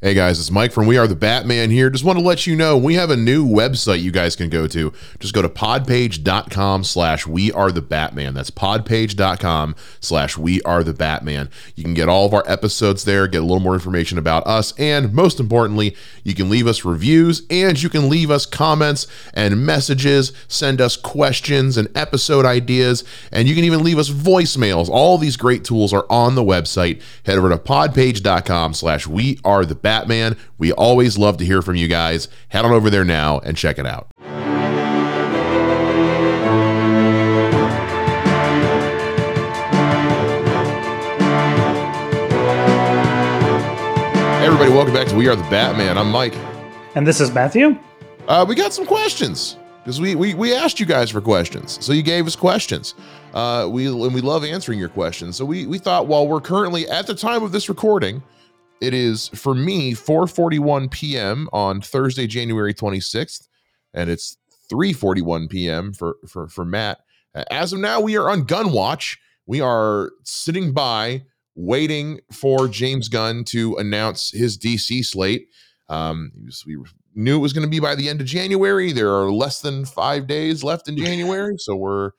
Hey guys, it's Mike from We Are the Batman here. Just want to let you know we have a new website you guys can go to. Just go to podpage.com slash we are the Batman. That's podpage.com slash we are the Batman. You can get all of our episodes there, get a little more information about us, and most importantly, you can leave us reviews and you can leave us comments and messages, send us questions and episode ideas, and you can even leave us voicemails. All these great tools are on the website. Head over to podpage.com slash we are the Batman. Batman. We always love to hear from you guys. Head on over there now and check it out. Hey everybody, welcome back to We Are the Batman. I'm Mike. And this is Matthew. Uh, we got some questions because we, we we asked you guys for questions, so you gave us questions. Uh, we and we love answering your questions. So we we thought while we're currently at the time of this recording, it is for me 4:41 p.m. on Thursday, January 26th, and it's 3:41 p.m. for for for Matt. As of now, we are on Gun Watch. We are sitting by waiting for James Gunn to announce his DC slate. Um, we knew it was going to be by the end of January. There are less than five days left in January, so we're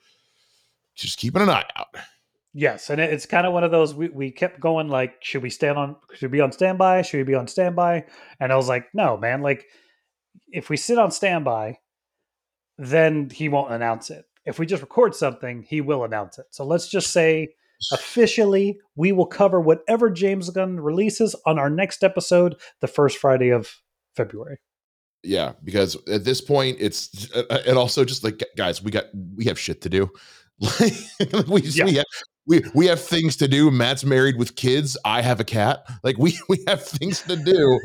just keeping an eye out. Yes, and it's kind of one of those we, we kept going like, should we stand on should we be on standby? Should we be on standby? And I was like, no, man, like if we sit on standby, then he won't announce it. If we just record something, he will announce it. So let's just say officially we will cover whatever James Gunn releases on our next episode, the first Friday of February. Yeah, because at this point it's uh, uh, and also just like guys, we got we have shit to do. we, yeah. we, have, we we have things to do. Matt's married with kids. I have a cat. Like we we have things to do.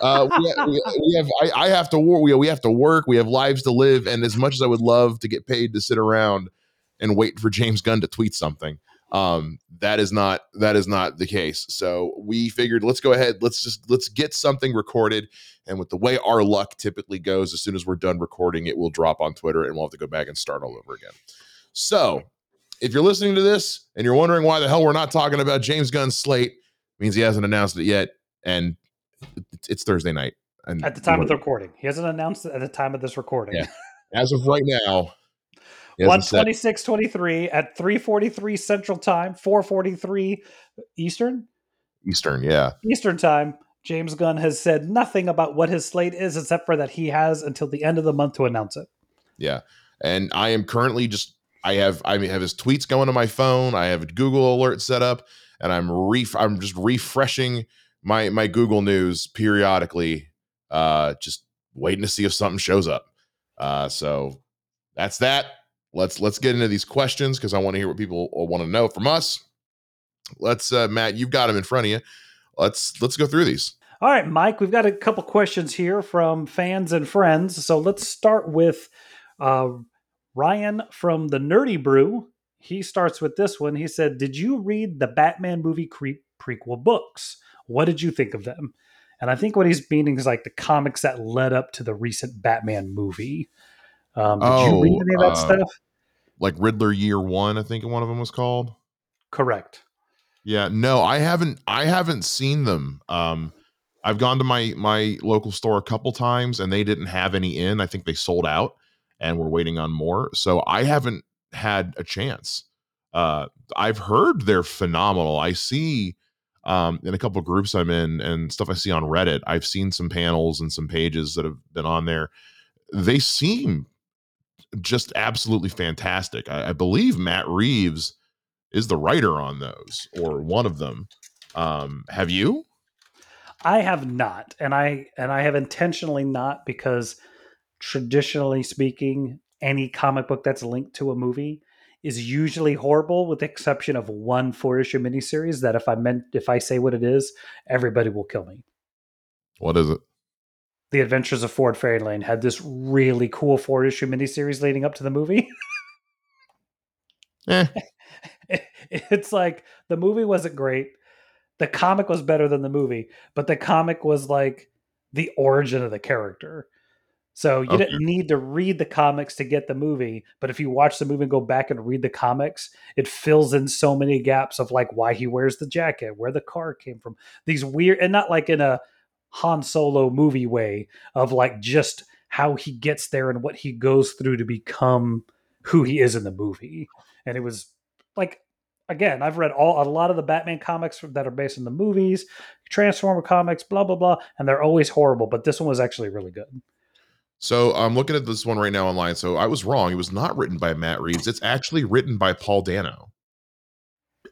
Uh, we, we, we have I, I, have to work. We, we have to work. We have lives to live. And as much as I would love to get paid to sit around and wait for James Gunn to tweet something, um, that is not that is not the case. So we figured let's go ahead. Let's just let's get something recorded. And with the way our luck typically goes, as soon as we're done recording, it will drop on Twitter, and we'll have to go back and start all over again. So if you're listening to this and you're wondering why the hell we're not talking about James Gunn's slate, means he hasn't announced it yet, and it's Thursday night. And at the time of the recording, he hasn't announced it at the time of this recording. Yeah. As of right now, 126 23 at 343 Central Time, 443 Eastern. Eastern, yeah. Eastern Time. James Gunn has said nothing about what his slate is, except for that he has until the end of the month to announce it. Yeah. And I am currently just I have I have his tweets going to my phone. I have a Google alert set up, and I'm ref I'm just refreshing my my Google News periodically, uh, just waiting to see if something shows up. Uh, so that's that. Let's let's get into these questions because I want to hear what people want to know from us. Let's uh, Matt, you've got them in front of you. Let's let's go through these. All right, Mike, we've got a couple questions here from fans and friends. So let's start with uh, Ryan from the Nerdy Brew, he starts with this one. He said, Did you read the Batman movie cre- prequel books? What did you think of them? And I think what he's meaning is like the comics that led up to the recent Batman movie. Um, did oh, you read any of that uh, stuff? Like Riddler Year One, I think one of them was called. Correct. Yeah, no, I haven't. I haven't seen them. Um, I've gone to my my local store a couple times, and they didn't have any in. I think they sold out and we're waiting on more. So I haven't had a chance. Uh, I've heard they're phenomenal. I see um, in a couple groups I'm in and stuff I see on Reddit. I've seen some panels and some pages that have been on there. They seem just absolutely fantastic. I, I believe Matt Reeves is the writer on those or one of them. Um, have you? I have not, and I and I have intentionally not because traditionally speaking, any comic book that's linked to a movie is usually horrible, with the exception of one four issue miniseries that if I meant if I say what it is, everybody will kill me. What is it? The Adventures of Ford Fairlane had this really cool four issue miniseries leading up to the movie. eh. It's like the movie wasn't great. The comic was better than the movie, but the comic was like the origin of the character. So you okay. didn't need to read the comics to get the movie, but if you watch the movie and go back and read the comics, it fills in so many gaps of like why he wears the jacket, where the car came from, these weird and not like in a Han Solo movie way of like just how he gets there and what he goes through to become who he is in the movie. And it was like again, I've read all a lot of the Batman comics that are based in the movies, Transformer comics, blah blah blah, and they're always horrible, but this one was actually really good. So I'm looking at this one right now online. So I was wrong. It was not written by Matt Reeves. It's actually written by Paul Dano.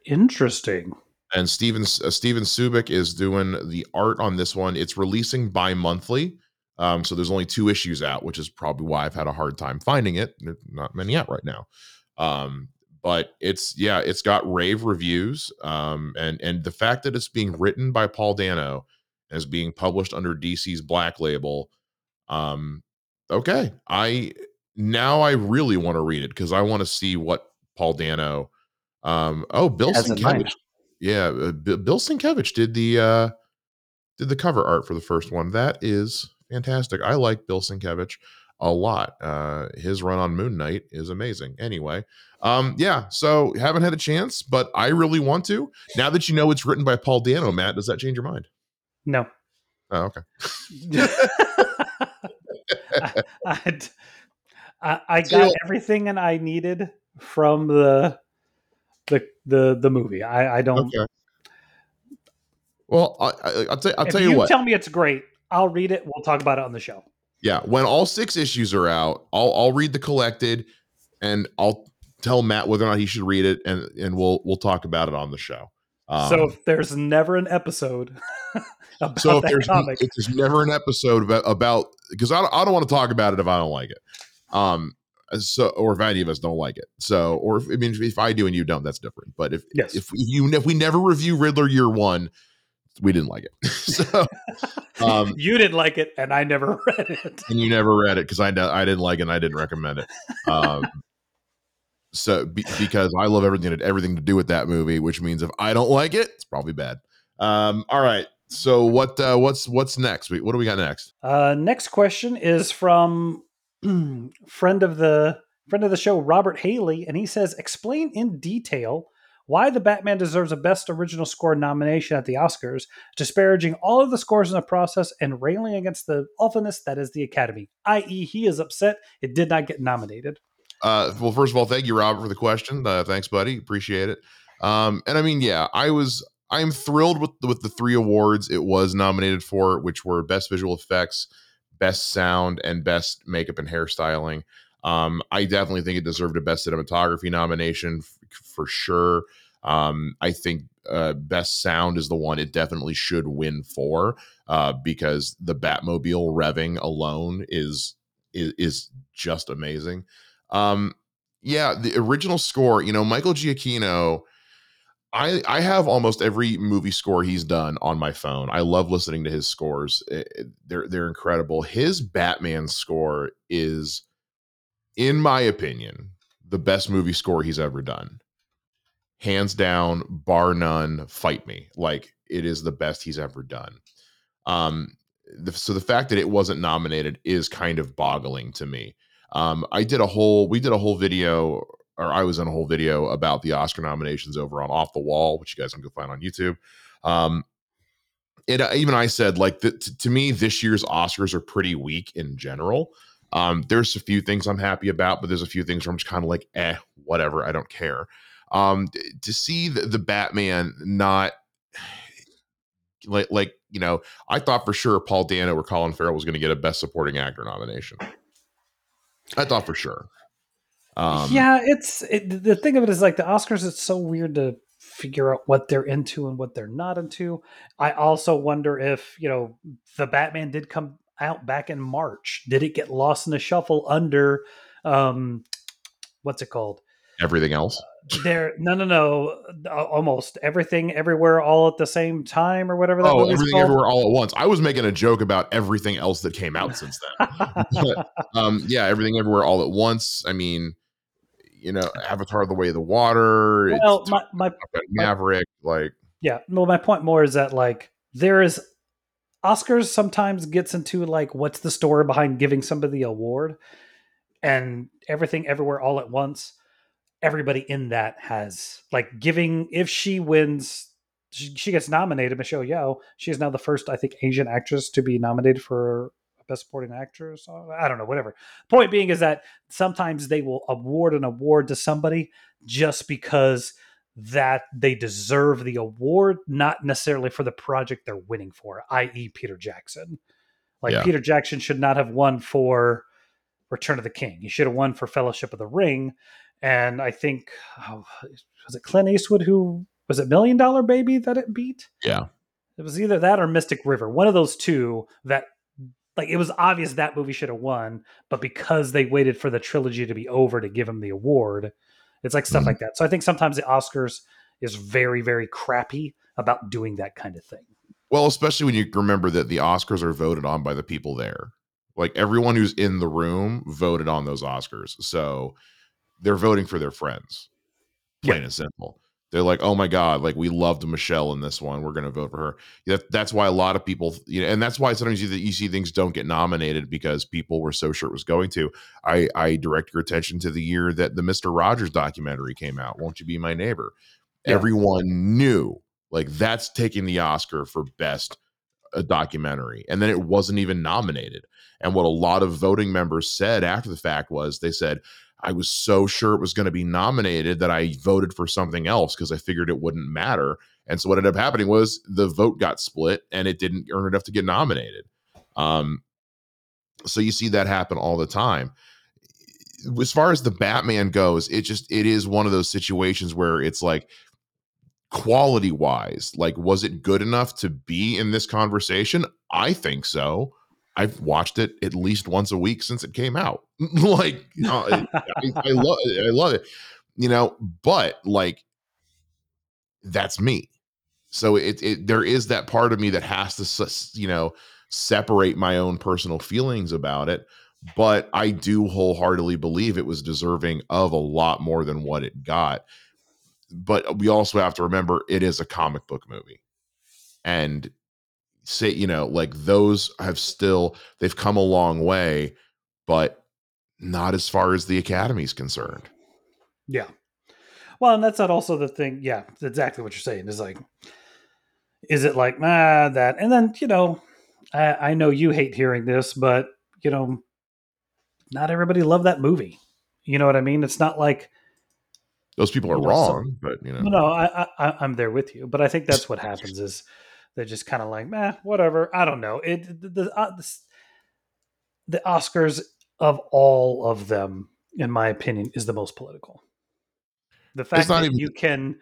Interesting. And Steven uh, Steven Subic is doing the art on this one. It's releasing bi-monthly. Um, so there's only two issues out, which is probably why I've had a hard time finding it. There's not many out right now. Um, but it's yeah, it's got rave reviews. Um, and and the fact that it's being written by Paul Dano as being published under DC's Black Label, um, okay, I now I really want to read it because I want to see what Paul Dano. Um, oh, Bill Sienkiewicz. Yeah, uh, Bill Sienkiewicz did the uh, did the cover art for the first one. That is fantastic. I like Bill Sienkiewicz a lot. Uh, his run on Moon Knight is amazing. Anyway, um, yeah. So haven't had a chance, but I really want to. Now that you know it's written by Paul Dano, Matt, does that change your mind? No. Oh, okay. I, I, I got everything and I needed from the the the the movie. I, I don't. Okay. Well, I, will tell, I'll tell you, you what. Tell me it's great. I'll read it. We'll talk about it on the show. Yeah, when all six issues are out, I'll I'll read the collected, and I'll tell Matt whether or not he should read it, and and we'll we'll talk about it on the show. Um, so if there's never an episode about so if there's, comic, if there's never an episode about about because I don't, I don't want to talk about it if I don't like it. Um, so or if any of us don't like it. So or if, I mean if I do and you don't, that's different. But if yes. if you if we never review Riddler year one, we didn't like it. so um, you didn't like it, and I never read it, and you never read it because I I didn't like it, and I didn't recommend it. Um, so be, because I love everything that everything to do with that movie, which means if I don't like it, it's probably bad. Um, all right. So what uh, what's what's next? What do we got next? Uh, next question is from friend of the friend of the show Robert Haley, and he says, "Explain in detail why the Batman deserves a Best Original Score nomination at the Oscars, disparaging all of the scores in the process and railing against the awfulness that is the Academy. I.e., he is upset it did not get nominated." Uh, well, first of all, thank you, Robert, for the question. Uh, thanks, buddy. Appreciate it. Um, and I mean, yeah, I was I'm thrilled with with the three awards it was nominated for, which were Best Visual Effects, Best Sound, and Best Makeup and Hairstyling. Um, I definitely think it deserved a Best Cinematography nomination f- for sure. Um, I think uh, Best Sound is the one it definitely should win for uh, because the Batmobile revving alone is is, is just amazing. Um, yeah, the original score, you know, Michael Giacchino. I I have almost every movie score he's done on my phone. I love listening to his scores. It, it, they're they're incredible. His Batman score is, in my opinion, the best movie score he's ever done. Hands down, bar none. Fight me. Like it is the best he's ever done. Um, the, so the fact that it wasn't nominated is kind of boggling to me. Um, I did a whole, we did a whole video, or I was in a whole video about the Oscar nominations over on Off the Wall, which you guys can go find on YouTube. Um, it uh, even I said like the, t- to me this year's Oscars are pretty weak in general. Um, there's a few things I'm happy about, but there's a few things where I'm just kind of like, eh, whatever, I don't care. Um, to see the, the Batman not like like you know, I thought for sure Paul Dano or Colin Farrell was going to get a Best Supporting Actor nomination. I thought for sure. Um, yeah, it's it, the thing of it is like the Oscars. It's so weird to figure out what they're into and what they're not into. I also wonder if you know the Batman did come out back in March. Did it get lost in the shuffle under um, what's it called? Everything else. Uh, there, no, no, no. Almost everything, everywhere, all at the same time, or whatever. That oh, everything, called. everywhere, all at once. I was making a joke about everything else that came out since then. but, um, yeah, everything, everywhere, all at once. I mean, you know, Avatar: The Way of the Water. Well, my, my Maverick, my, like, yeah. Well, my point more is that like there is Oscars sometimes gets into like what's the story behind giving somebody the award, and everything, everywhere, all at once everybody in that has like giving if she wins she, she gets nominated. Michelle Yeoh. She is now the first, I think, Asian actress to be nominated for best supporting actress. Uh, I don't know, whatever. Point being is that sometimes they will award an award to somebody just because that they deserve the award, not necessarily for the project they're winning for, i.e., Peter Jackson. Like yeah. Peter Jackson should not have won for Return of the King. He should have won for Fellowship of the Ring. And I think oh, was it Clint Eastwood who was it Million Dollar Baby that it beat? Yeah. It was either that or Mystic River, one of those two that like it was obvious that movie should have won, but because they waited for the trilogy to be over to give him the award, it's like stuff mm-hmm. like that. So I think sometimes the Oscars is very, very crappy about doing that kind of thing. Well, especially when you remember that the Oscars are voted on by the people there. Like everyone who's in the room voted on those Oscars. So they're voting for their friends. Plain and simple they're like, oh my god, like we loved Michelle in this one, we're going to vote for her. That, that's why a lot of people, you know, and that's why sometimes you, you see things don't get nominated because people were so sure it was going to. I I direct your attention to the year that the Mister Rogers documentary came out. Won't you be my neighbor? Yeah. Everyone knew like that's taking the Oscar for best a uh, documentary, and then it wasn't even nominated. And what a lot of voting members said after the fact was they said I was so sure it was going to be nominated that I voted for something else because I figured it wouldn't matter. And so what ended up happening was the vote got split and it didn't earn enough to get nominated. Um, so you see that happen all the time. As far as the Batman goes, it just it is one of those situations where it's like quality wise, like was it good enough to be in this conversation? I think so. I've watched it at least once a week since it came out. like, know, I, I love it. I love it. You know, but like, that's me. So it, it there is that part of me that has to, you know, separate my own personal feelings about it. But I do wholeheartedly believe it was deserving of a lot more than what it got. But we also have to remember it is a comic book movie. And say you know like those have still they've come a long way but not as far as the academy's concerned. Yeah. Well and that's not also the thing yeah exactly what you're saying is like is it like ah that and then you know I, I know you hate hearing this but you know not everybody loved that movie you know what i mean? It's not like those people are you know, wrong so, but you know. No I, I i'm there with you but i think that's what happens is they're just kind of like, eh, whatever. I don't know. It the the, uh, the the Oscars of all of them, in my opinion, is the most political. The fact that even... you can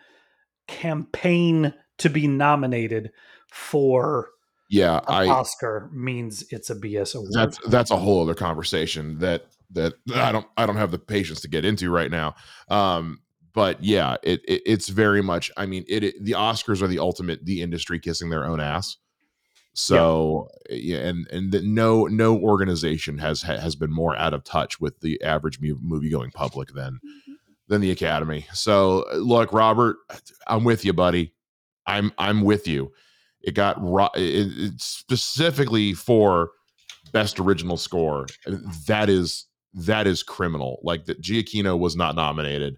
campaign to be nominated for yeah I, Oscar means it's a BS award. That's that's a whole other conversation that that I don't I don't have the patience to get into right now. Um, but yeah, it, it, it's very much. I mean, it, it, the Oscars are the ultimate the industry kissing their own ass. So yeah, yeah and and the, no no organization has has been more out of touch with the average movie going public than mm-hmm. than the Academy. So look, Robert, I'm with you, buddy. I'm I'm with you. It got it, it specifically for best original score. That is that is criminal. Like that Giacchino was not nominated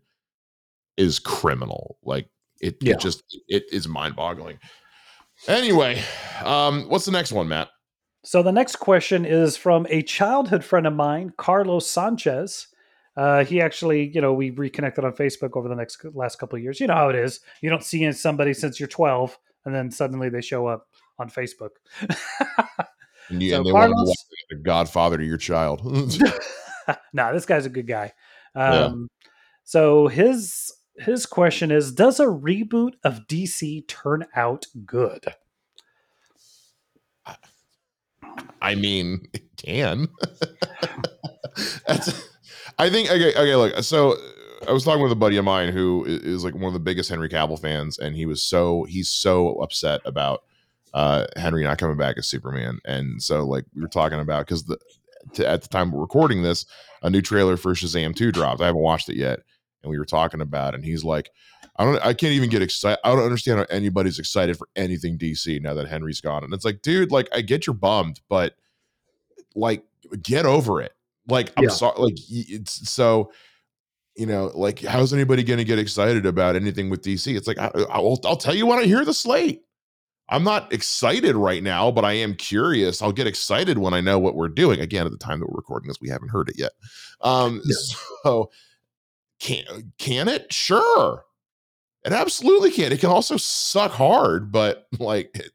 is criminal. Like it, yeah. it just it is mind boggling. Anyway, um, what's the next one, Matt? So the next question is from a childhood friend of mine, Carlos Sanchez. Uh, he actually, you know, we reconnected on Facebook over the next last couple of years. You know how it is. You don't see somebody since you're 12, and then suddenly they show up on Facebook. and, you, so and they Carlos, want to be the godfather to your child. nah, this guy's a good guy. Um, yeah. So his his question is Does a reboot of DC turn out good? I mean, it can. I think, okay, okay, look, so I was talking with a buddy of mine who is like one of the biggest Henry Cavill fans, and he was so, he's so upset about uh Henry not coming back as Superman. And so, like, we were talking about because the, to, at the time we're recording this, a new trailer for Shazam 2 dropped. I haven't watched it yet and we were talking about, it, and he's like, I don't, I can't even get excited. I don't understand how anybody's excited for anything DC now that Henry's gone. And it's like, dude, like I get you're bummed, but like get over it. Like I'm yeah. sorry, like it's so you know, like how's anybody going to get excited about anything with DC? It's like I, will I'll tell you when I hear the slate. I'm not excited right now, but I am curious. I'll get excited when I know what we're doing. Again, at the time that we're recording this, we haven't heard it yet. Um, yeah. So can can it? Sure, it absolutely can. It can also suck hard, but like it,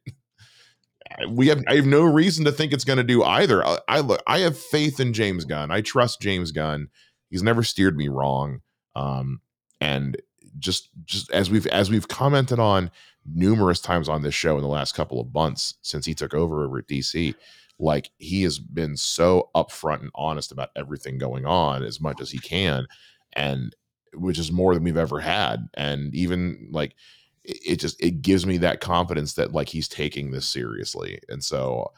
we have I have no reason to think it's going to do either. I, I, look I have faith in James Gunn. I trust James Gunn. He's never steered me wrong. Um, and just just as we've as we've commented on numerous times on this show in the last couple of months since he took over over at DC, like he has been so upfront and honest about everything going on as much as he can, and which is more than we've ever had. And even like it just it gives me that confidence that like he's taking this seriously and so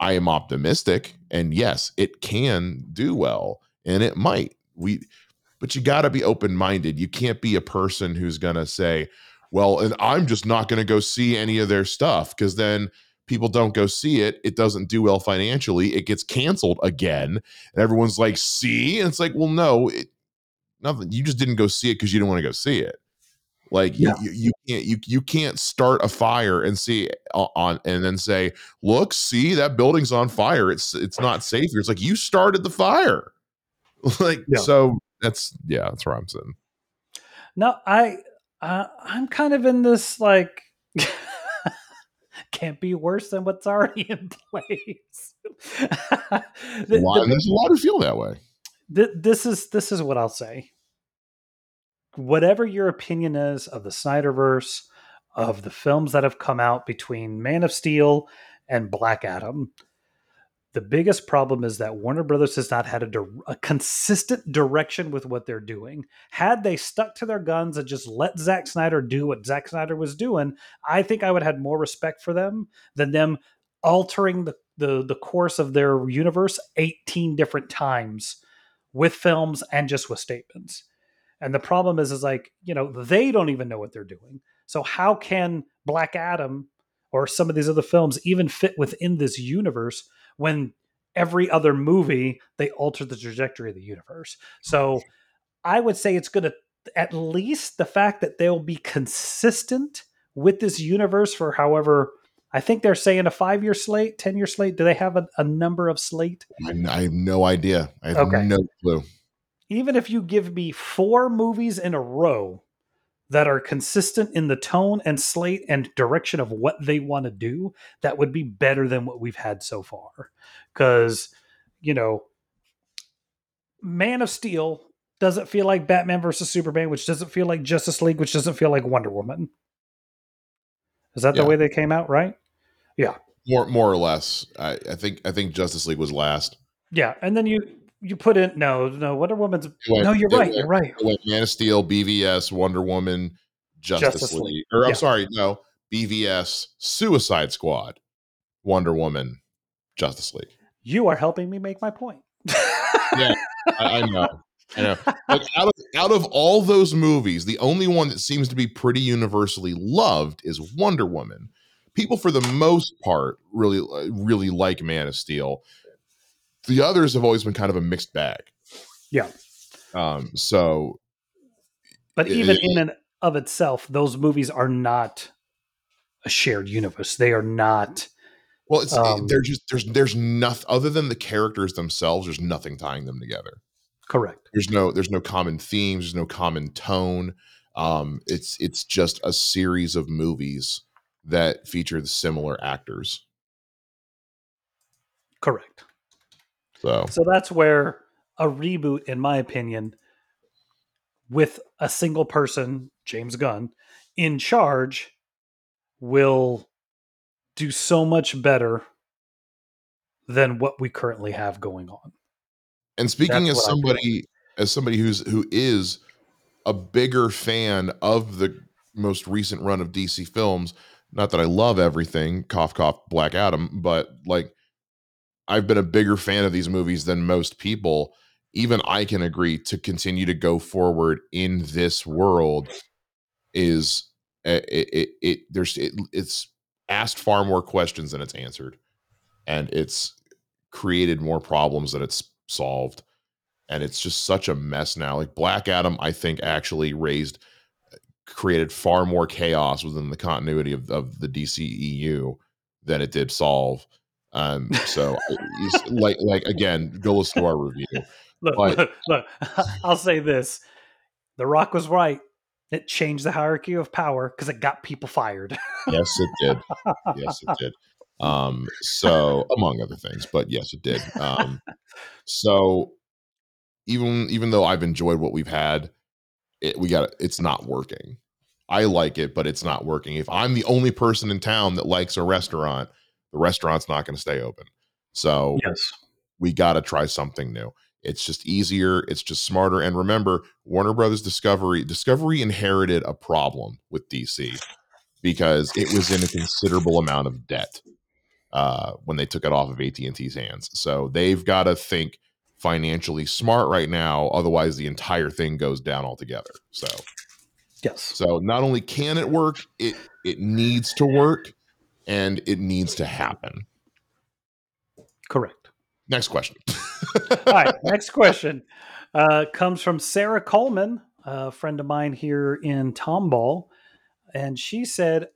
i am optimistic and yes it can do well and it might. We but you got to be open minded you can't be a person who's going to say well and i'm just not going to go see any of their stuff because then people don't go see it. It doesn't do well financially. It gets canceled again and everyone's like see? And it's like well no it, nothing you just didn't go see it because you didn't want to go see it like yeah. you, you can't you you can't start a fire and see on and then say, look, see that building's on fire. It's it's not safe here. It's like you started the fire. like yeah. so that's yeah, that's where I'm sitting. No, I uh, I'm kind of in this like can't be worse than what's already in place. the, the, there's a lot of feel that way. This is this is what I'll say whatever your opinion is of the Snyderverse, of the films that have come out between Man of Steel and Black Adam, the biggest problem is that Warner Brothers has not had a, a, consistent direction with what they're doing. Had they stuck to their guns and just let Zack Snyder do what Zack Snyder was doing, I think I would have had more respect for them than them altering the, the, the course of their universe 18 different times with films and just with statements. And the problem is, is like, you know, they don't even know what they're doing. So how can Black Adam or some of these other films even fit within this universe when every other movie they alter the trajectory of the universe? So I would say it's going to at least the fact that they'll be consistent with this universe for however I think they're saying a five year slate, 10 year slate. Do they have a, a number of slate? I, I, have no idea. I have okay. no clue even if you give me four movies in a row that are consistent in the tone and slate and direction of what they want to do, that would be better than what we've had so far. Because, you know, Man of Steel doesn't feel like Batman versus Superman, which doesn't feel like Justice League, which doesn't feel like Wonder Woman. Is that yeah. the way they came out, right? Yeah. More more or less. I, I think I think Justice League was last. Yeah. And then you you put in no no Wonder Woman's went, no you're right went, you're right Man of Steel BVS Wonder Woman Justice, Justice League. League. or I'm sorry no BVS Suicide Squad Wonder Woman Justice League you are helping me make my point yeah I, I, know I know like out of out of all those movies the only one that seems to be pretty universally loved is Wonder Woman people for the most part really really like Man of Steel the others have always been kind of a mixed bag. Yeah. Um, so, but even it, in and of itself, those movies are not a shared universe. They are not. Well, it's um, they're just there's there's nothing other than the characters themselves. There's nothing tying them together. Correct. There's no there's no common themes. There's no common tone. Um, it's it's just a series of movies that feature the similar actors. Correct. So, so that's where a reboot, in my opinion, with a single person, James Gunn, in charge, will do so much better than what we currently have going on. And speaking That's as somebody as somebody who's who is a bigger fan of the most recent run of DC films, not that I love everything, cough cough Black Adam, but like I've been a bigger fan of these movies than most people. Even I can agree to continue to go forward in this world is eh, it, it, it there's it, it's asked far more questions than it's answered and it's created more problems than it's solved and it's just such a mess now. Like Black Adam, I think actually raised created far more chaos within the continuity of, of the DCEU than it did solve. Um, so like like again, go listen to our review. Look, but, look, look, I'll say this: The Rock was right. It changed the hierarchy of power because it got people fired. yes, it did. Yes, it did. Um, so among other things, but yes, it did. Um, so even even though I've enjoyed what we've had, it, we got it's not working. I like it, but it's not working. If I'm the only person in town that likes a restaurant, the restaurant's not going to stay open. So yes. we got to try something new. It's just easier, it's just smarter. And remember, Warner Brothers Discovery Discovery inherited a problem with DC because it was in a considerable amount of debt uh, when they took it off of AT&T's hands. So they've got to think financially smart right now otherwise the entire thing goes down altogether. So Yes. So not only can it work, it it needs to work and it needs to happen. Correct. Next question. All right, next question uh, comes from Sarah Coleman, a friend of mine here in Tomball, and she said,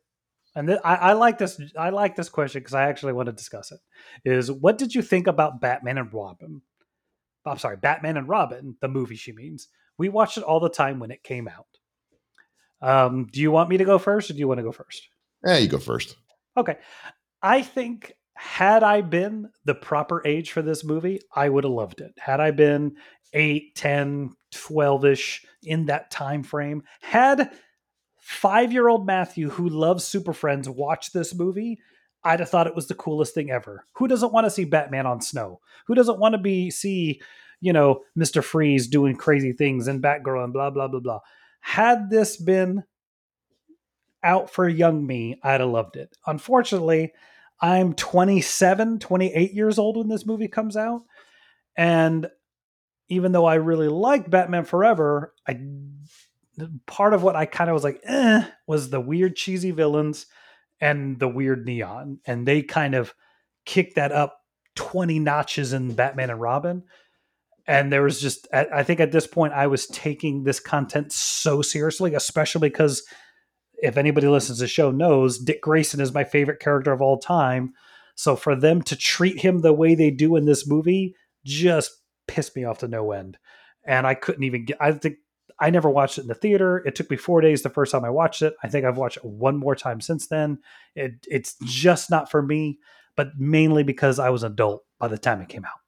and th- I, I, like this. I like this question because I actually want to discuss it. Is what did you think about Batman and Robin? I'm sorry, Batman and Robin, the movie. She means we watched it all the time when it came out. Um, do you want me to go first, or do you want to go first? Yeah, you go first. Okay, I think had I been the proper age for this movie, I would have loved it. Had I been 8, 10, 12ish in that time frame, had 5-year-old Matthew who loves Super Friends watched this movie, I'd have thought it was the coolest thing ever. Who doesn't want to see Batman on snow? Who doesn't want to be see, you know, Mr. Freeze doing crazy things and Batgirl and blah blah blah blah. Had this been out for young me, I'd have loved it. Unfortunately, I'm 27, 28 years old when this movie comes out. And even though I really liked Batman Forever, I part of what I kind of was like, eh, was the weird cheesy villains and the weird neon. And they kind of kicked that up 20 notches in Batman and Robin. And there was just, I think at this point, I was taking this content so seriously, especially because if anybody listens to the show knows Dick Grayson is my favorite character of all time. So for them to treat him the way they do in this movie just pissed me off to no end. And I couldn't even get I think I never watched it in the theater. It took me four days the first time I watched it. I think I've watched it one more time since then. It, it's just not for me, but mainly because I was an adult by the time it came out.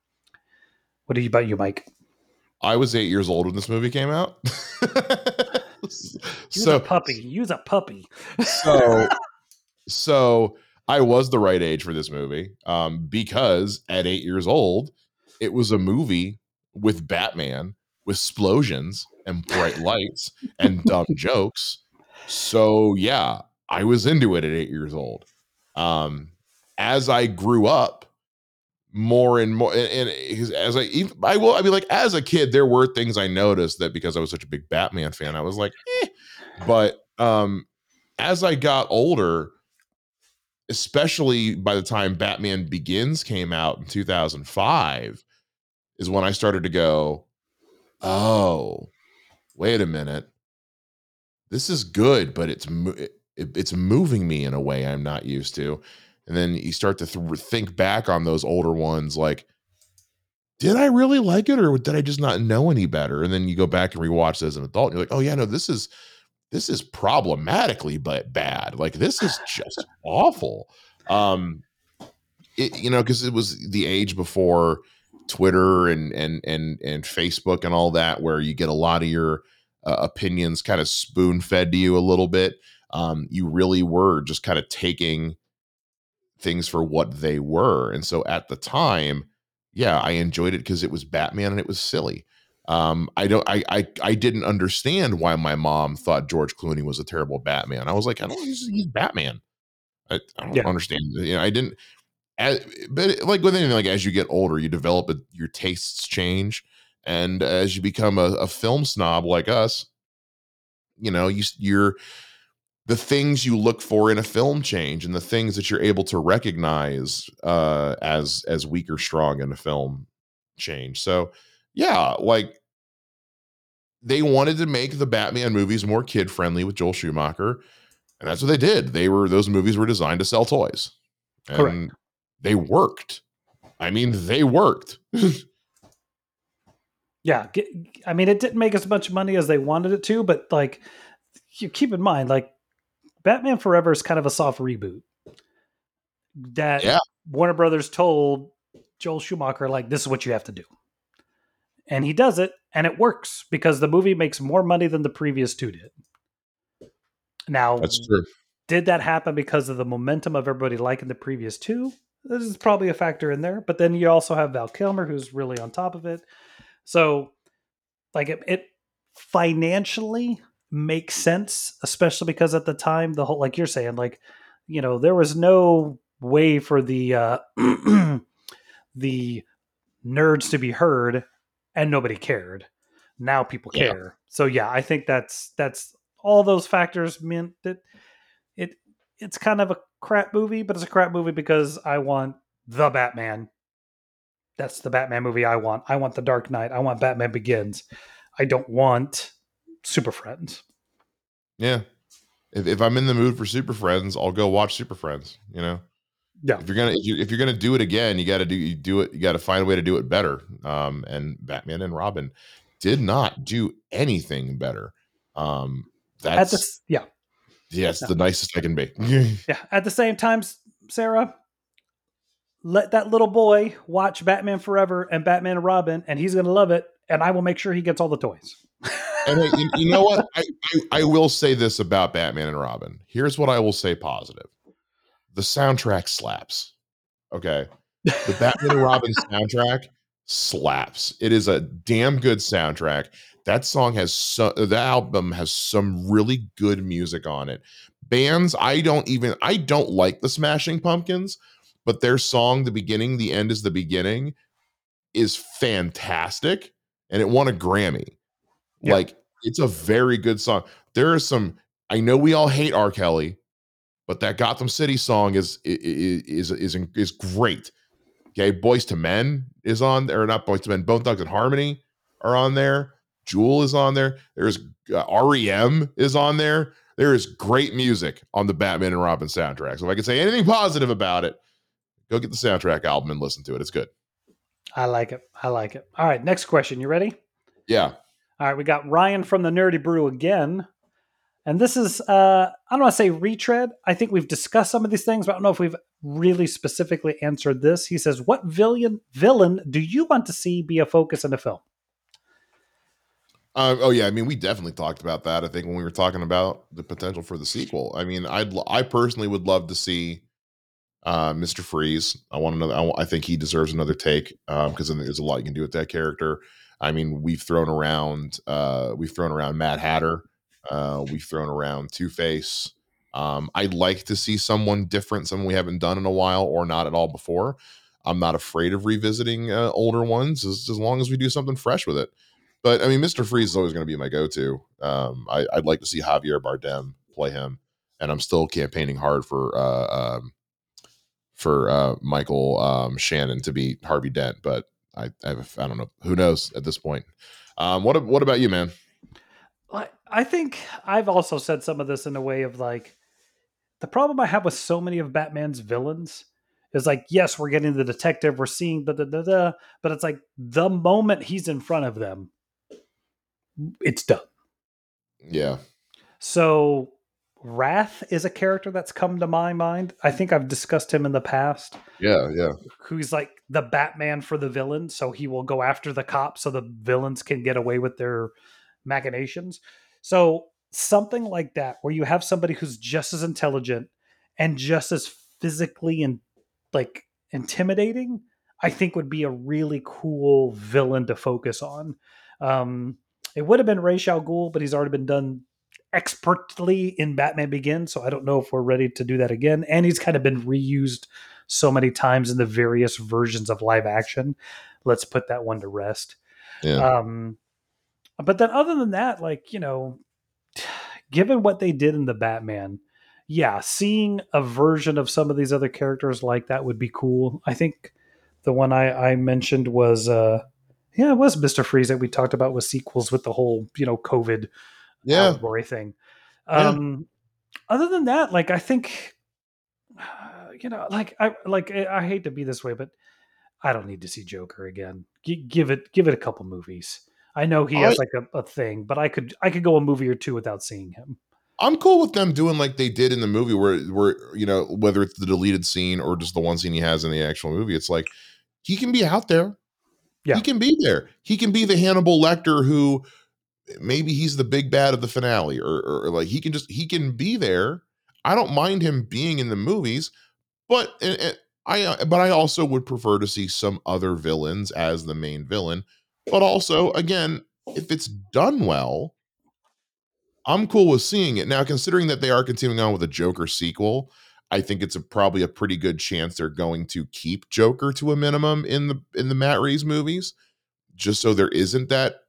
What do you about you, Mike? I was eight years old when this movie came out. so a puppy. Use a puppy. so so I was the right age for this movie um, because at eight years old, it was a movie with Batman, with explosions and bright lights and dumb jokes. So yeah, I was into it at eight years old. Um, as I grew up, more and more and, and as I I will I mean like as a kid there were things I noticed that because I was such a big Batman fan I was like eh. but um as I got older especially by the time Batman Begins came out in 2005 is when I started to go oh wait a minute. This is good but it's it, it's moving me in a way I'm not used to. And then you start to th- think back on those older ones like did i really like it or did i just not know any better? And then you go back and rewatch as an adult and you're like oh yeah no this is this is problematically but bad. Like this is just awful. Um it, you know because it was the age before twitter and and and and facebook and all that where you get a lot of your uh, opinions kind of spoon fed to you a little bit um you really were just kind of taking things for what they were. And so at the time, yeah, I enjoyed it because it was Batman and it was silly. Um, I don't, I, I, I didn't understand why my mom thought George Clooney was a terrible Batman. I was like, I don't, he's, he's Batman. I, I don't yeah. understand. You know, I didn't. As, but like with anything, like as you get older, you develop a, your tastes change, and as you become a, a film snob like us, you know, you you're the things you look for in a film change and the things that you're able to recognize uh, as as weak or strong in a film change. So yeah, like they wanted to make the Batman movies more kid friendly with Joel Schumacher, and that's what they did. They were those movies were designed to sell toys, and Correct. They worked. I mean, they worked. yeah, I mean, it didn't make as much money as they wanted it to, but like, you keep in mind, like, Batman Forever is kind of a soft reboot that yeah. Warner Brothers told Joel Schumacher, like, this is what you have to do. And he does it, and it works because the movie makes more money than the previous two did. Now, that's true. Did that happen because of the momentum of everybody liking the previous two? This is probably a factor in there. But then you also have Val Kilmer, who's really on top of it. So, like, it, it financially makes sense, especially because at the time, the whole, like you're saying, like, you know, there was no way for the uh, the nerds to be heard, and nobody cared. Now people care. Yeah. So yeah, I think that's that's all those factors meant that it it's kind of a crap movie, but it's a crap movie because I want the Batman. That's the Batman movie I want. I want the Dark Knight. I want Batman Begins. I don't want Super Friends. Yeah. If, if I'm in the mood for Super Friends, I'll go watch Super Friends, you know? Yeah. If you're gonna if, you, if you're gonna do it again, you got to do you do it. You got to find a way to do it better. Um, and Batman and Robin did not do anything better. Um, that's the, yeah, yeah, it's the nicest I can be. yeah. At the same time, Sarah, let that little boy watch Batman Forever and Batman and Robin, and he's gonna love it. And I will make sure he gets all the toys. and uh, you, you, know what? I, I, I will say this about Batman and Robin. Here's what I will say positive the soundtrack slaps. Okay. The Batman and Robin soundtrack slaps. It is a damn good soundtrack. That song has so the album has some really good music on it. Bands, I don't even I don't like the Smashing Pumpkins, but their song, the beginning, the end is the beginning, is fantastic. And it won a Grammy. Yeah. Like it's a very good song. There are some, I know we all hate R. Kelly, but that Gotham City song is is is is, is great. Okay, Boyz II Men is on there, not Boyz II Men, Bone Thugs-n-Harmony are on there. Jewel is on there. There's uh, REM is on there. There is great music on the Batman and Robin soundtrack. So if I can say anything positive about it, go get the soundtrack album and listen to it. It's good. I like it. I like it. All right, next question. You ready? Yeah. All right, we got Ryan from the Nerdy Brew again. And this is, uh, I don't want to say retread. I think we've discussed some of these things, but I don't know if we've really specifically answered this. He says, What villain, villain do you want to see be a focus in the film? Uh, oh yeah, I mean, we definitely talked about that. I think when we were talking about the potential for the sequel. I mean, I'd I personally would love to see uh, Mr. Freeze. I want another. I, I think he deserves another take because um, there's a lot you can do with that character. I mean, we've thrown around uh, we've thrown around Mad Hatter. Uh, we've thrown around Two Face. Um, I'd like to see someone different, someone we haven't done in a while or not at all before. I'm not afraid of revisiting uh, older ones as, as long as we do something fresh with it. But I mean, Mr. Freeze is always going to be my go-to. Um, I, would like to see Javier Bardem play him, and I'm still campaigning hard for uh, um, for uh, Michael um, Shannon to be Harvey Dent. But I, I, have, I don't know. Who knows at this point? Um, what What about you, man? I think I've also said some of this in a way of like the problem I have with so many of Batman's villains is like, yes, we're getting the detective, we're seeing da da da, but it's like the moment he's in front of them, it's done. Yeah. So Wrath is a character that's come to my mind. I think I've discussed him in the past. Yeah, yeah. Who's like the Batman for the villain, so he will go after the cops so the villains can get away with their machinations. So something like that, where you have somebody who's just as intelligent and just as physically and like intimidating, I think would be a really cool villain to focus on. Um, it would have been Ra's al Ghul, but he's already been done expertly in Batman Begins, so I don't know if we're ready to do that again. And he's kind of been reused so many times in the various versions of live action. Let's put that one to rest. Yeah. Um, but then other than that, like, you know, given what they did in the Batman, yeah, seeing a version of some of these other characters like that would be cool. I think the one I, I mentioned was uh Yeah, it was Mister Freeze that we talked about with sequels with the whole you know COVID Yeah, allegory thing. Yeah. Um, Other than that, like I think, you know, like I like I I hate to be this way, but I don't need to see Joker again. G- give it give it a couple movies. I know he I- has like a, a thing, but I could I could go a movie or two without seeing him. I'm cool with them doing like they did in the movie, where where you know whether it's the deleted scene or just the one scene he has in the actual movie. It's like he can be out there. Yeah. He can be there. He can be the Hannibal Lecter who maybe he's the big bad of the finale, or, or like he can just he can be there. I don't mind him being in the movies, but and, and I uh, but I also would prefer to see some other villains as the main villain. But also, again, if it's done well, I'm cool with seeing it. Now, considering that they are continuing on with a Joker sequel, I think it's a, probably a pretty good chance they're going to keep Joker to a minimum in the in the Matt Reeves movies, just so there isn't that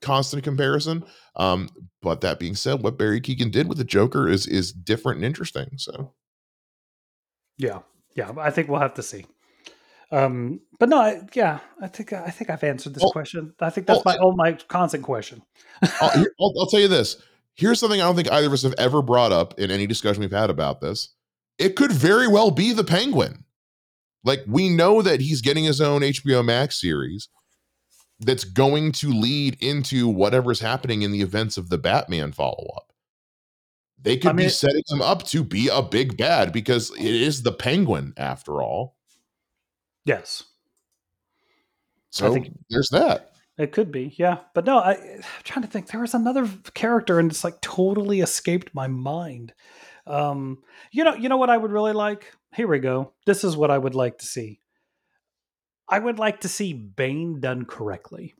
constant comparison. Um, but that being said, what Barry Keoghan did with the Joker is is different and interesting. So Yeah, yeah. I think we'll have to see. Um, but no, I, yeah, I think I think I've answered this question. I think that's my oh my constant question. I'll, I'll, I'll tell you this. Here's something I don't think either of us have ever brought up in any discussion we've had about this. It could very well be the Penguin. Like we know that he's getting his own HBO Max series that's going to lead into whatever's happening in the events of the Batman follow up. They could I mean- be setting him up to be a big bad because it is the Penguin after all. Yes, So think- there's that. It could be. Yeah, but no, I, I'm trying to think. There was another character, and it's like totally escaped my mind. Um, you know, you know what I would really like. Here we go. This is what I would like to see. I would like to see Bane done correctly.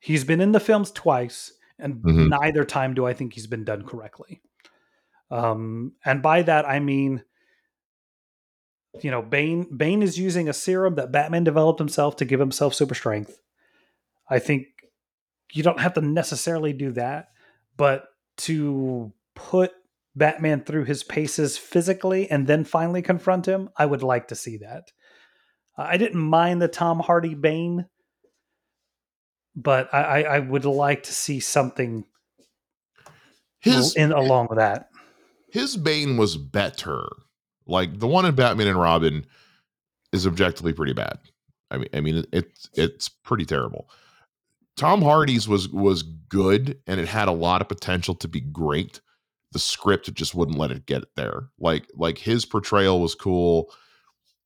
He's been in the films twice, and Mhm. neither time do I think he's been done correctly. Um, and by that I mean, you know, Bane Bane is using a serum that Batman developed himself to give himself super strength. I think you don't have to necessarily do that, but to put Batman through his paces physically and then finally confront him, I would like to see that. Uh, I didn't mind the Tom Hardy Bane, but I, I, I would like to see something His in along with that. his Bane was better. Like the one in Batman and Robin is objectively pretty bad. I mean, I mean, it's it's pretty terrible. Tom Hardy's was was good and it had a lot of potential to be great. The script just wouldn't let it get there. Like like his portrayal was cool,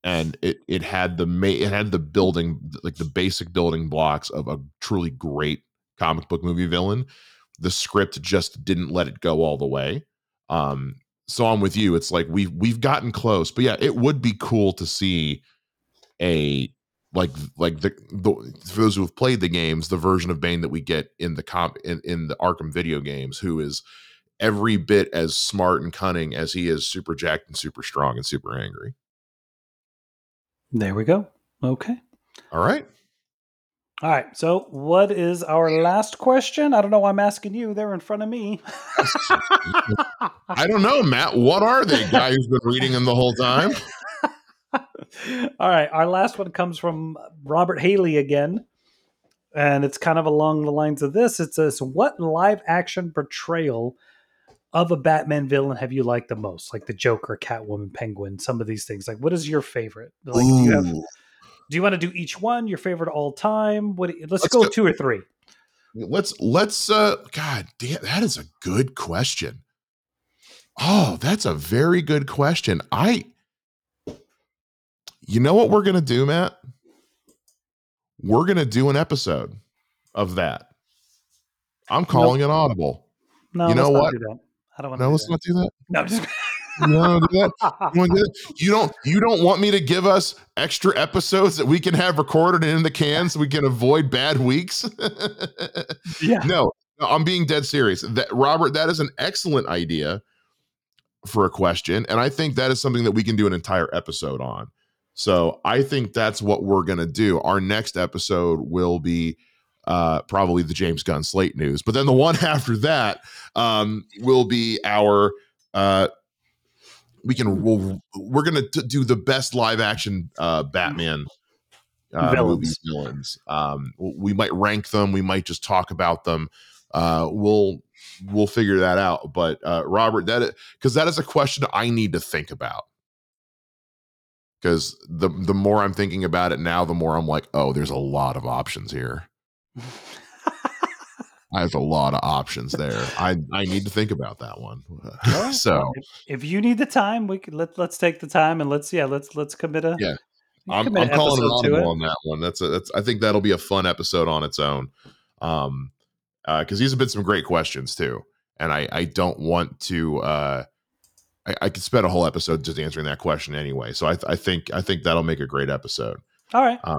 and it it had the ma- it had the building like the basic building blocks of a truly great comic book movie villain. The script just didn't let it go all the way. Um, so I'm with you. It's like we've we've gotten close, but yeah, it would be cool to see a like like the, the for those who have played the games, the version of Bane that we get in the comp in, in the Arkham video games, who is every bit as smart and cunning as he is super jacked and super strong and super angry. There we go. Okay. All right. All right. So, what is our last question? I don't know why I'm asking you. They're in front of me. I don't know, Matt. What are they? Guy who's been reading them the whole time. All right. Our last one comes from Robert Haley again. And it's kind of along the lines of this. It says, What live action portrayal of a Batman villain have you liked the most? Like the Joker, Catwoman, Penguin, some of these things. Like, what is your favorite? Like, do you have do you want to do each one your favorite all time what let's, Let's go, go- two or three let's let's uh god damn that is a good question oh that's a very good question i you know what we're gonna do matt? We're gonna do an episode of that. I'm calling it audible. No You know what? do i don't want no to let's not do that. No just wanna do that? You do that? You don't you don't want me to give us extra episodes that we can have recorded and in the can so we can avoid bad weeks? Yeah. No, no, I'm being dead serious. That Robert, that is an excellent idea for a question, and I think that is something that we can do an entire episode on. So I think that's what we're gonna do. Our next episode will be uh, probably the James Gunn Slate news, but then the one after that um, will be our. Uh, we can we'll, we're gonna t- do the best live action uh, Batman uh, movie villains. Um, we might rank them. We might just talk about them. Uh, we'll we'll figure that out. But uh, Robert, that because that is a question I need to think about. Because the the more I'm thinking about it now, the more I'm like, oh, there's a lot of options here. I have a lot of options there. I I need to think about that one. Well, so if, if, you need the time, we could let let's take the time and let's yeah let's let's commit a yeah. I'm, I'm calling an audible on that one. That's a, that's I think that'll be a fun episode on its own. Um, because uh, these have been some great questions too, and I I don't want to uh. I, I could spend a whole episode just answering that question anyway. So I, I think I think that'll make a great episode. All right. Um,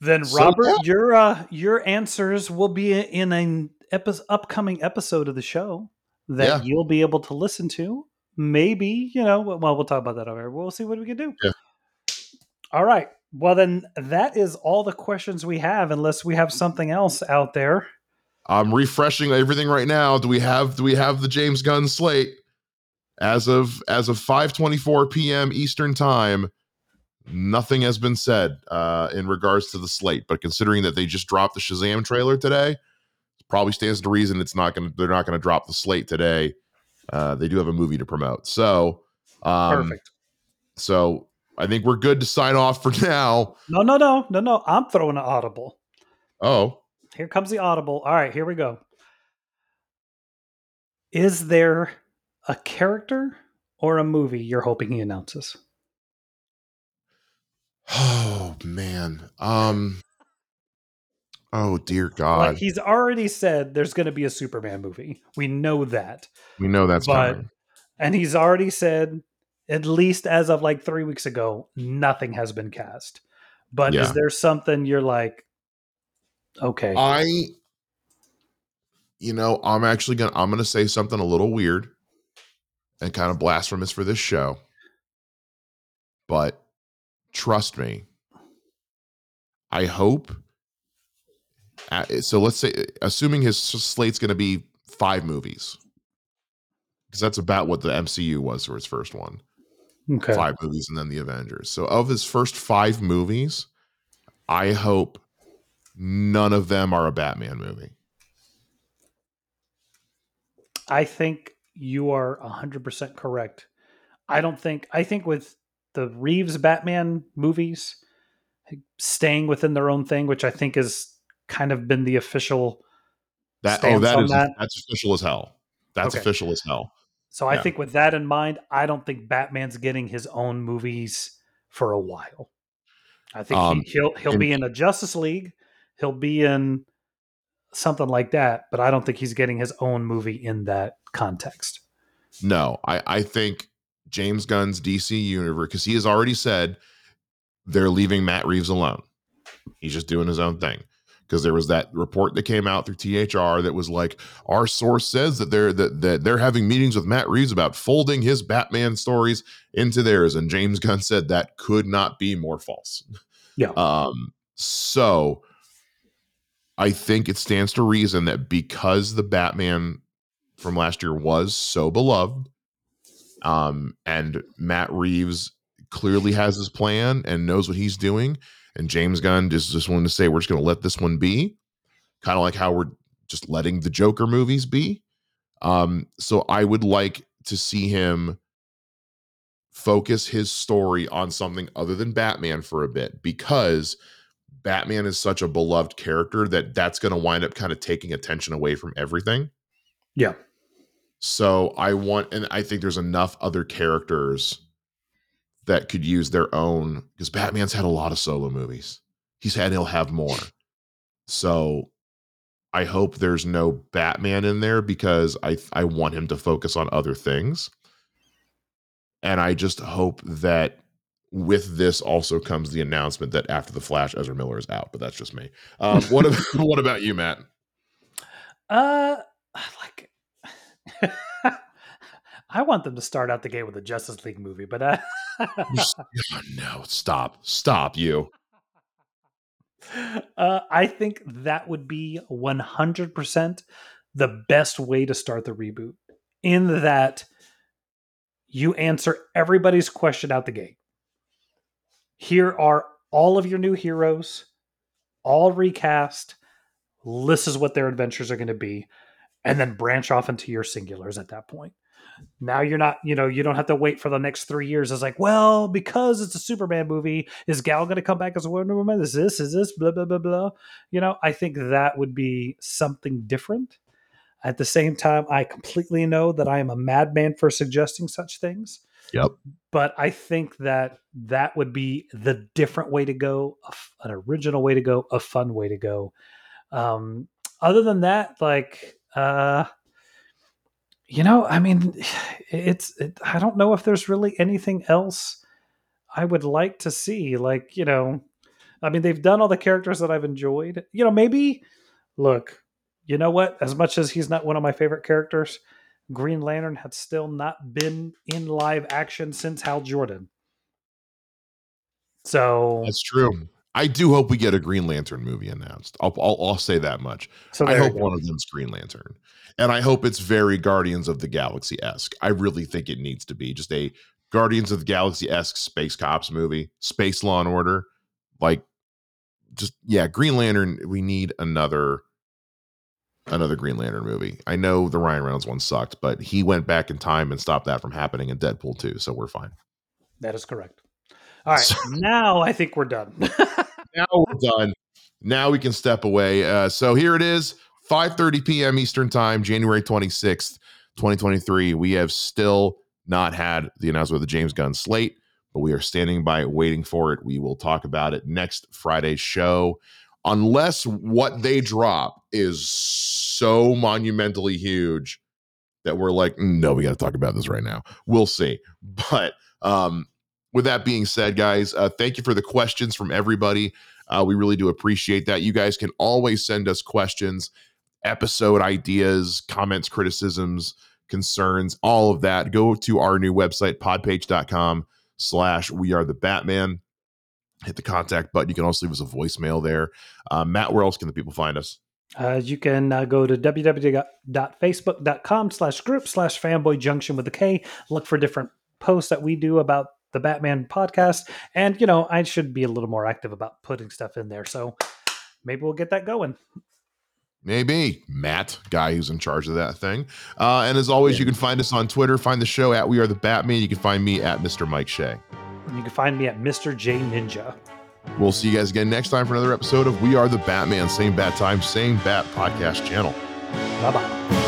then Robert, so, yeah. your uh, your answers will be in an epi- upcoming episode of the show that yeah. you'll be able to listen to. Maybe you know. Well, we'll talk about that over. We'll see what we can do. Yeah. All right. Well, then that is all the questions we have, unless we have something else out there. I'm refreshing everything right now. Do we have do we have the James Gunn slate as of as of 5:24 p.m. Eastern time? nothing has been said uh, in regards to the slate. But considering that they just dropped the Shazam trailer today, probably stands to reason it's not going to they're not going to drop the slate today. Uh, they do have a movie to promote, so um, perfect. So I think we're good to sign off for now. No, no, no, no, no. I'm throwing an audible. Oh, here comes the audible. All right, here we go. Is there a character or a movie you're hoping he announces? Oh man. Um Oh dear God. Like he's already said there's going to be a Superman movie. We know that. We know that's but, coming. And he's already said at least as of like 3 weeks ago nothing has been cast. But yeah. is there something you're like okay. I you know, I'm actually going to I'm going to say something a little weird and kind of blasphemous for this show. But trust me. I hope. Uh, so let's say, assuming his slate's going to be five movies, because that's about what the MCU was for his first one. Okay. Five movies and then the Avengers. So of his first five movies, I hope none of them are a Batman movie. I think you are 100% correct. I don't think, I think with the Reeves Batman movies staying within their own thing, which I think has kind of been the official. That oh, that is that. that's official as hell. That's okay. official as hell. So I think with that in mind, I don't think Batman's getting his own movies for a while. I think um, he, will he'll, he'll be in a Justice League, he'll be in something like that, but I don't think he's getting his own movie in that context. No, I I think James Gunn's DC universe because he has already said they're leaving Matt Reeves alone. He's just doing his own thing. Because there was that report that came out through THR that was like, our source says that they're that, that they're having meetings with Matt Reeves about folding his Batman stories into theirs. And James Gunn said that could not be more false. Yeah. Um, so I think it stands to reason that because the Batman from last year was so beloved, um, and Matt Reeves clearly has his plan and knows what he's doing. And James Gunn just, just wanted to say, we're just going to let this one be. Kind of like how we're just letting the Joker movies be. Um, so I would like to see him focus his story on something other than Batman for a bit because Batman is such a beloved character that that's going to wind up kind of taking attention away from everything. Yeah. So I want, and I think there's enough other characters that could use their own because Batman's had a lot of solo movies. He's had, he'll have more. So I hope there's no Batman in there because I I want him to focus on other things. And I just hope that with this also comes the announcement that after the Flash, Ezra Miller is out. But that's just me. Um, what about, what about you, Matt? Uh, like I want them to start out the gate with a Justice League movie, but uh, oh, no, stop, stop, you. Uh, I think that would be one hundred percent the best way to start the reboot. In that, you answer everybody's question out the gate. Here are all of your new heroes, all recast. This is what their adventures are going to be, and then branch off into your singulars at that point. Now you're not, you know, you don't have to wait for the next three years. It's like, well, because it's a Superman movie, is Gal going to come back as a Wonder Woman? Is this, is this, blah, blah, blah, blah. You know, I think that would be something different. At the same time, I completely know that I am a madman for suggesting such things. Yep. But I think that that would be the different way to go, an original way to go, a fun way to go. Um, other than that, like, uh, you know, I mean, it's, it, I don't know if there's really anything else I would like to see. Like, you know, I mean, they've done all the characters that I've enjoyed. You know, maybe, look, you know what? As much as he's not one of my favorite characters, Green Lantern had still not been in live action since Hal Jordan. So that's true. I do hope we get a Green Lantern movie announced. I'll I'll, I'll say that much. So I hope one of them's Green Lantern, and I hope it's very Guardians of the Galaxy esque. I really think it needs to be just a Guardians of the Galaxy esque space cops movie, Space Law and Order, like just yeah, Green Lantern. We need another another Green Lantern movie. I know the Ryan Reynolds one sucked, but he went back in time and stopped that from happening in Deadpool 2, so we're fine. That is correct. All right, so, now I think we're done. now we're done. Now we can step away. Uh, so here it is, 5:30 p.m. Eastern Time, January 26th, 2023. We have still not had the announcement of the James Gunn slate, but we are standing by waiting for it. We will talk about it next Friday's show unless what they drop is so monumentally huge that we're like, mm, no, we got to talk about this right now. We'll see. But um, with that being said, guys, uh, thank you for the questions from everybody. Uh, we really do appreciate that. You guys can always send us questions, episode ideas, comments, criticisms, concerns, all of that. Go to our new website, podpage.com slash we are the Batman hit the contact button. You can also leave us a voicemail there. Uh, Matt, where else can the people find us? Uh, you can uh, go to www.facebook.com slash group slash fanboy junction with a K. Look for different posts that we do about the Batman podcast. And, you know, I should be a little more active about putting stuff in there. So maybe we'll get that going. Maybe Matt, guy who's in charge of that thing. Uh, and as always, yeah. you can find us on Twitter. Find the show at We Are the Batman. You can find me at Mr. Mike Shea. You can find me at Mr. J Ninja. We'll see you guys again next time for another episode of We Are the Batman. Same bat time, same bat podcast channel. Bye bye.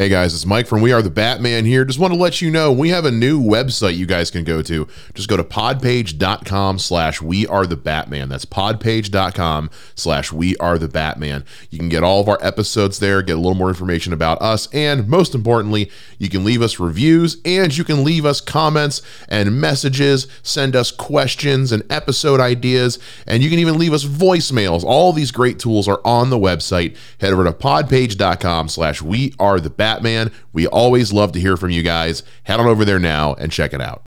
Hey guys, it's Mike from We Are the Batman here. Just want to let you know we have a new website you guys can go to. Just go to podpage.com slash we are the Batman. That's podpage.com slash we are the Batman. You can get all of our episodes there, get a little more information about us, and most importantly, you can leave us reviews and you can leave us comments and messages, send us questions and episode ideas, and you can even leave us voicemails. All these great tools are on the website. Head over to podpage.com slash we are the Batman. Batman. We always love to hear from you guys. Head on over there now and check it out.